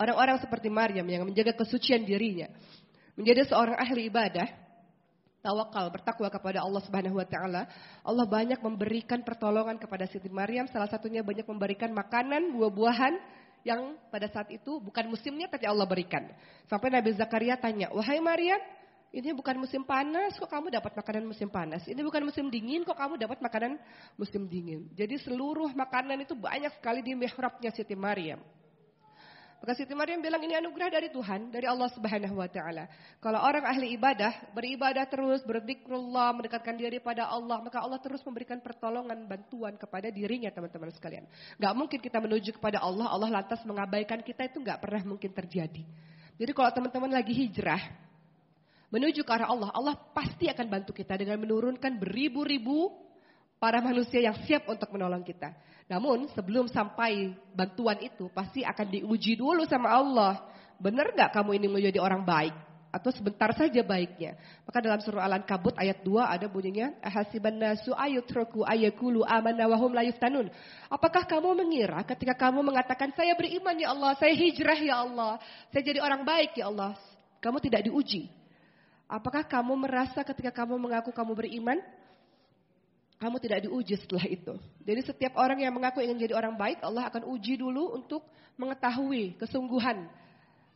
Orang-orang seperti Maryam yang menjaga kesucian dirinya, menjadi seorang ahli ibadah, tawakal, bertakwa kepada Allah Subhanahu wa taala, Allah banyak memberikan pertolongan kepada Siti Maryam, salah satunya banyak memberikan makanan, buah-buahan yang pada saat itu bukan musimnya tapi Allah berikan. Sampai Nabi Zakaria tanya, "Wahai Maryam, ini bukan musim panas kok kamu dapat makanan musim panas. Ini bukan musim dingin kok kamu dapat makanan musim dingin." Jadi seluruh makanan itu banyak sekali di mihrabnya Siti Maryam. Maka Siti Maryam bilang ini anugerah dari Tuhan, dari Allah Subhanahu wa taala. Kalau orang ahli ibadah, beribadah terus, berzikrullah, mendekatkan diri pada Allah, maka Allah terus memberikan pertolongan, bantuan kepada dirinya teman-teman sekalian. Gak mungkin kita menuju kepada Allah, Allah lantas mengabaikan kita itu gak pernah mungkin terjadi. Jadi kalau teman-teman lagi hijrah, menuju ke arah Allah, Allah pasti akan bantu kita dengan menurunkan beribu-ribu para manusia yang siap untuk menolong kita. Namun sebelum sampai bantuan itu pasti akan diuji dulu sama Allah. Benar nggak kamu ini menjadi orang baik? Atau sebentar saja baiknya. Maka dalam surah Al-Ankabut ayat 2 ada bunyinya. Ahasiban nasu ayutroku ayakulu amana wahum layuftanun. Apakah kamu mengira ketika kamu mengatakan saya beriman ya Allah, saya hijrah ya Allah, saya jadi orang baik ya Allah. Kamu tidak diuji. Apakah kamu merasa ketika kamu mengaku kamu beriman, kamu tidak diuji setelah itu. Jadi setiap orang yang mengaku ingin jadi orang baik, Allah akan uji dulu untuk mengetahui kesungguhan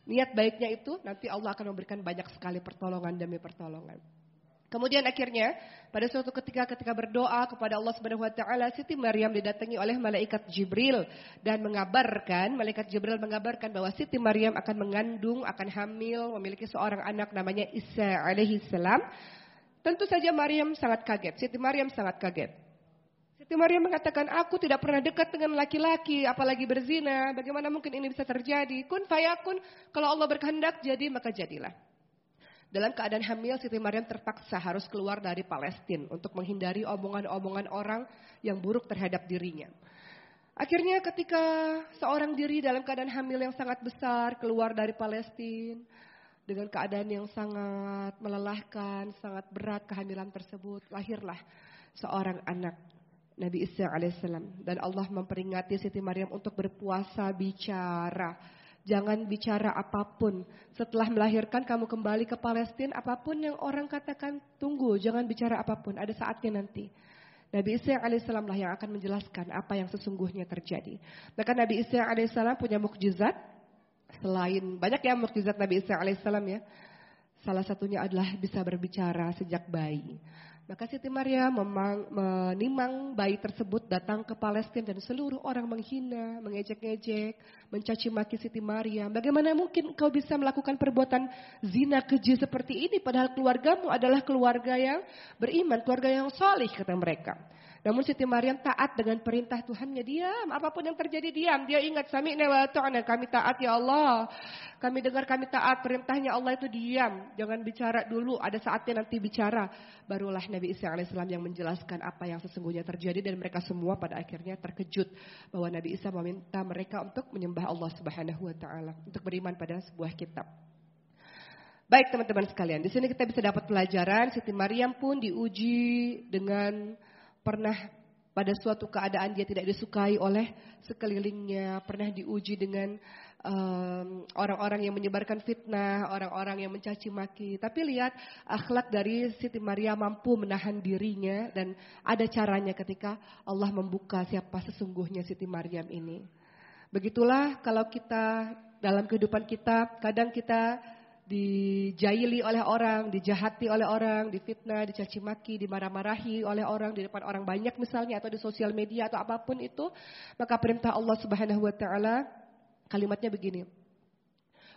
niat baiknya itu. Nanti Allah akan memberikan banyak sekali pertolongan demi pertolongan. Kemudian akhirnya pada suatu ketika ketika berdoa kepada Allah Subhanahu wa taala Siti Maryam didatangi oleh malaikat Jibril dan mengabarkan malaikat Jibril mengabarkan bahwa Siti Maryam akan mengandung akan hamil memiliki seorang anak namanya Isa alaihi salam Tentu saja Maryam sangat kaget. Siti Maryam sangat kaget. Siti Maryam mengatakan, aku tidak pernah dekat dengan laki-laki, apalagi berzina. Bagaimana mungkin ini bisa terjadi? Kun fayakun, kalau Allah berkehendak jadi maka jadilah. Dalam keadaan hamil, Siti Maryam terpaksa harus keluar dari Palestina untuk menghindari omongan-omongan orang yang buruk terhadap dirinya. Akhirnya ketika seorang diri dalam keadaan hamil yang sangat besar keluar dari Palestina, dengan keadaan yang sangat melelahkan, sangat berat kehamilan tersebut, lahirlah seorang anak Nabi Isa alaihissalam dan Allah memperingati Siti Maryam untuk berpuasa bicara. Jangan bicara apa pun. Setelah melahirkan kamu kembali ke Palestina, apa pun yang orang katakan, tunggu, jangan bicara apa pun. Ada saatnya nanti. Nabi Isa alaihissalam lah yang akan menjelaskan apa yang sesungguhnya terjadi. Maka Nabi Isa alaihissalam punya mukjizat Selain banyak ya mukjizat Nabi Isa alaihissalam ya. Salah satunya adalah bisa berbicara sejak bayi. Maka Siti Maria memang, menimang bayi tersebut datang ke Palestina dan seluruh orang menghina, mengejek-ngejek, mencaci maki Siti Maria. Bagaimana mungkin kau bisa melakukan perbuatan zina keji seperti ini padahal keluargamu adalah keluarga yang beriman, keluarga yang solih kata mereka. Namun Siti Maryam taat dengan perintah Tuhannya. Diam, apa pun yang terjadi diam. Dia ingat sami wa kami taat ya Allah. Kami dengar kami taat perintahnya Allah itu diam. Jangan bicara dulu, ada saatnya nanti bicara. Barulah Nabi Isa alaihissalam yang menjelaskan apa yang sesungguhnya terjadi dan mereka semua pada akhirnya terkejut bahwa Nabi Isa meminta mereka untuk menyembah Allah Subhanahu wa taala, untuk beriman pada sebuah kitab. Baik teman-teman sekalian, di sini kita bisa dapat pelajaran Siti Maryam pun diuji dengan pernah pada suatu keadaan dia tidak disukai oleh sekelilingnya, pernah diuji dengan orang-orang um, yang menyebarkan fitnah, orang-orang yang mencaci maki. Tapi lihat akhlak dari Siti Maria mampu menahan dirinya dan ada caranya ketika Allah membuka siapa sesungguhnya Siti Maryam ini. Begitulah kalau kita dalam kehidupan kita, kadang kita dijaili oleh orang, dijahati oleh orang, difitnah, dicaci maki, dimarah-marahi oleh orang di depan orang banyak misalnya atau di sosial media atau apa pun itu, maka perintah Allah Subhanahu wa taala kalimatnya begini.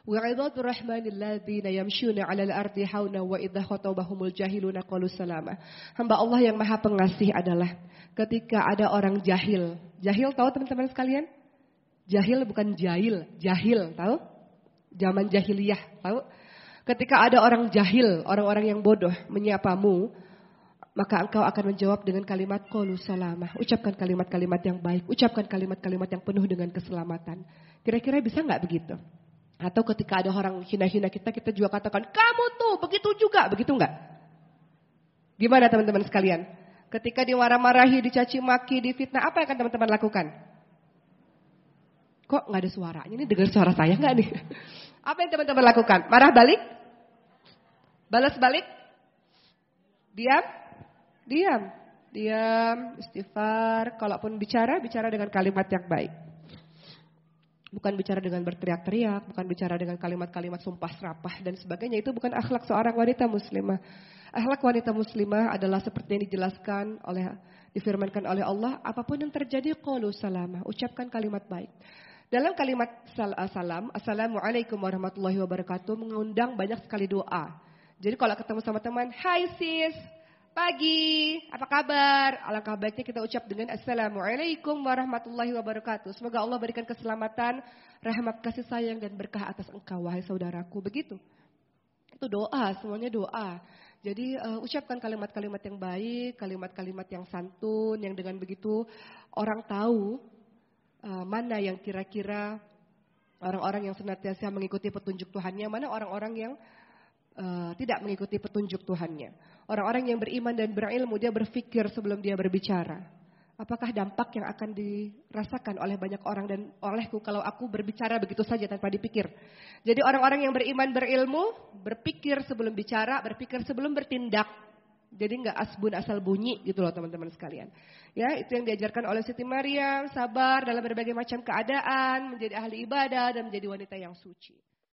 Rahmanil ladzina yamshuna 'alal ardi hauna wa idza khatabahumul jahiluna qalu salama. Hamba Allah yang Maha Pengasih adalah ketika ada orang jahil. Jahil tahu teman-teman sekalian? Jahil bukan jahil, jahil, tahu? Zaman jahiliyah, tahu? Ketika ada orang jahil, orang-orang yang bodoh menyapamu, maka engkau akan menjawab dengan kalimat qalu salamah. Ucapkan kalimat-kalimat yang baik, ucapkan kalimat-kalimat yang penuh dengan keselamatan. Kira-kira bisa nggak begitu? Atau ketika ada orang hina-hina kita, kita juga katakan, kamu tuh begitu juga, begitu nggak? Gimana teman-teman sekalian? Ketika dimarah-marahi, dicaci maki, difitnah, apa yang akan teman-teman lakukan? Kok nggak ada suaranya? Ini dengar suara saya nggak nih? Apa yang teman-teman lakukan? Marah balik? Balas balik? Diam? Diam. Diam, istighfar. Kalaupun bicara, bicara dengan kalimat yang baik. Bukan bicara dengan berteriak-teriak, bukan bicara dengan kalimat-kalimat sumpah serapah dan sebagainya. Itu bukan akhlak seorang wanita muslimah. Akhlak wanita muslimah adalah seperti yang dijelaskan oleh difirmankan oleh Allah, apa pun yang terjadi qalu salama, ucapkan kalimat baik. Dalam kalimat salam, Assalamualaikum warahmatullahi wabarakatuh, mengundang banyak sekali doa. Jadi kalau ketemu sama teman, Hai sis, pagi, apa kabar? Alangkah baiknya kita ucap dengan Assalamualaikum warahmatullahi wabarakatuh. Semoga Allah berikan keselamatan, rahmat kasih sayang dan berkah atas engkau, wahai saudaraku. Begitu. Itu doa, semuanya doa. Jadi uh, ucapkan kalimat-kalimat yang baik, kalimat-kalimat yang santun, yang dengan begitu orang tahu uh, mana yang kira-kira orang-orang yang senantiasa mengikuti petunjuk Tuhannya, mana orang-orang yang uh, tidak mengikuti petunjuk Tuhannya. Orang-orang yang beriman dan berilmu dia berpikir sebelum dia berbicara. Apakah dampak yang akan dirasakan oleh banyak orang dan olehku kalau aku berbicara begitu saja tanpa dipikir. Jadi orang-orang yang beriman berilmu berpikir sebelum bicara, berpikir sebelum bertindak. Jadi nggak asbun asal bunyi gitu loh teman-teman sekalian. Ya, itu yang diajarkan oleh Siti Maryam, sabar dalam berbagai macam keadaan, menjadi ahli ibadah dan menjadi wanita yang suci.